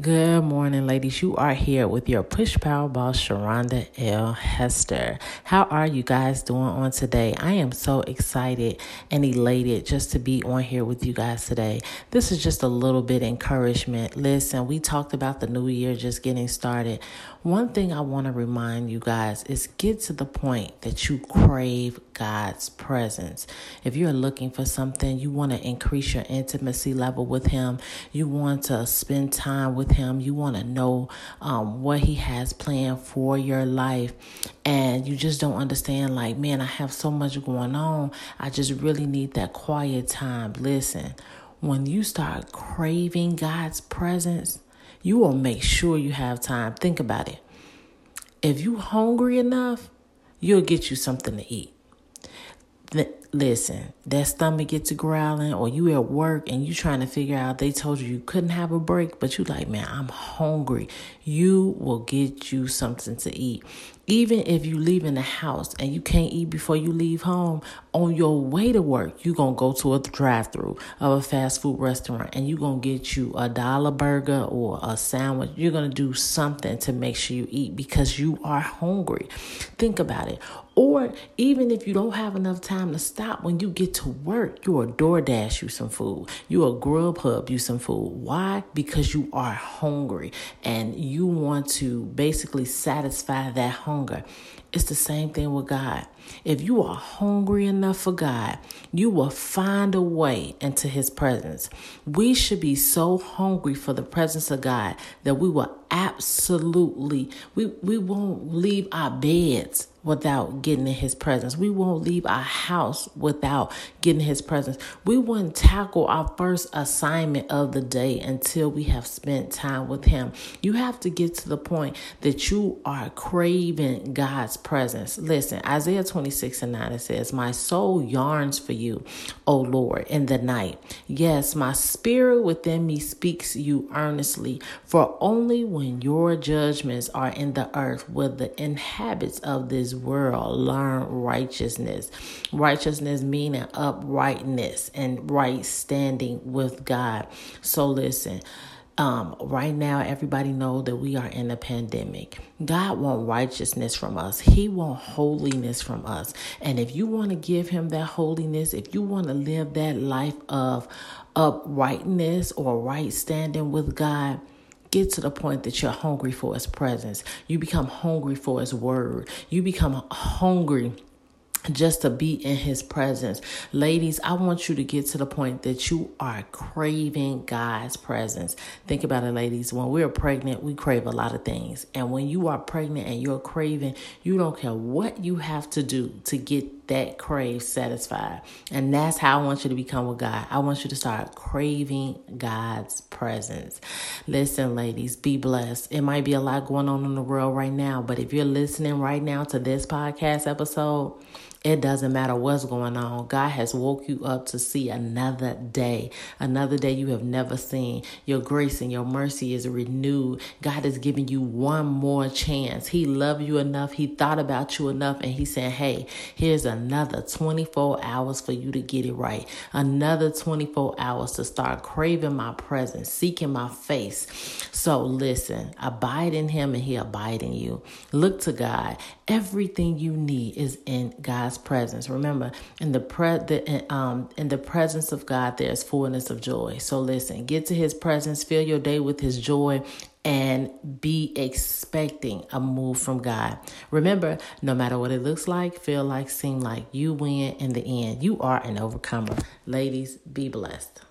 Good morning, ladies. You are here with your push power boss, Sharonda L. Hester. How are you guys doing on today? I am so excited and elated just to be on here with you guys today. This is just a little bit encouragement. Listen, we talked about the new year just getting started. One thing I want to remind you guys is get to the point that you crave God's presence. If you're looking for something, you want to increase your intimacy level with Him, you want to spend time with Him. You want to know um, what He has planned for your life. And you just don't understand, like, man, I have so much going on. I just really need that quiet time. Listen, when you start craving God's presence, you will make sure you have time. Think about it. If you're hungry enough, you'll get you something to eat the listen, that stomach gets to growling, or you at work and you trying to figure out they told you you couldn't have a break, but you like, man, I'm hungry. You will get you something to eat. Even if you leave in the house and you can't eat before you leave home, on your way to work, you're gonna go to a drive through of a fast food restaurant and you're gonna get you a dollar burger or a sandwich. You're gonna do something to make sure you eat because you are hungry. Think about it. Or even if you don't have enough time to stop when you get to work, you are DoorDash you some food. You are Grubhub you some food. Why? Because you are hungry and you want to basically satisfy that hunger. It's the same thing with God. If you are hungry enough for God, you will find a way into His presence. We should be so hungry for the presence of God that we will absolutely, we, we won't leave our beds without getting in his presence. We won't leave our house without getting his presence. We wouldn't tackle our first assignment of the day until we have spent time with him. You have to get to the point that you are craving God's presence. Listen, Isaiah 26 and 9 it says, My soul yearns for you, O Lord, in the night. Yes, my spirit within me speaks you earnestly, for only when your judgments are in the earth will the inhabitants of this world learn righteousness. Righteousness meaning uprightness and right standing with God. So listen. Um, right now, everybody know that we are in a pandemic. God want righteousness from us. He want holiness from us. And if you want to give him that holiness, if you want to live that life of uprightness or right standing with God, get to the point that you're hungry for his presence. You become hungry for his word. You become hungry just to be in his presence. Ladies, I want you to get to the point that you are craving God's presence. Think about it, ladies. When we're pregnant, we crave a lot of things. And when you are pregnant and you're craving, you don't care what you have to do to get that crave satisfied. And that's how I want you to become with God. I want you to start craving God's presence. Listen, ladies, be blessed. It might be a lot going on in the world right now, but if you're listening right now to this podcast episode, it doesn't matter what's going on. God has woke you up to see another day, another day you have never seen. Your grace and your mercy is renewed. God is giving you one more chance. He loved you enough. He thought about you enough. And He said, Hey, here's another 24 hours for you to get it right. Another 24 hours to start craving my presence, seeking my face. So listen, abide in Him and He abide in you. Look to God. Everything you need is in God's God's presence. Remember, in the pre the, um in the presence of God, there's fullness of joy. So listen, get to His presence, fill your day with His joy, and be expecting a move from God. Remember, no matter what it looks like, feel like, seem like, you win in the end. You are an overcomer. Ladies, be blessed.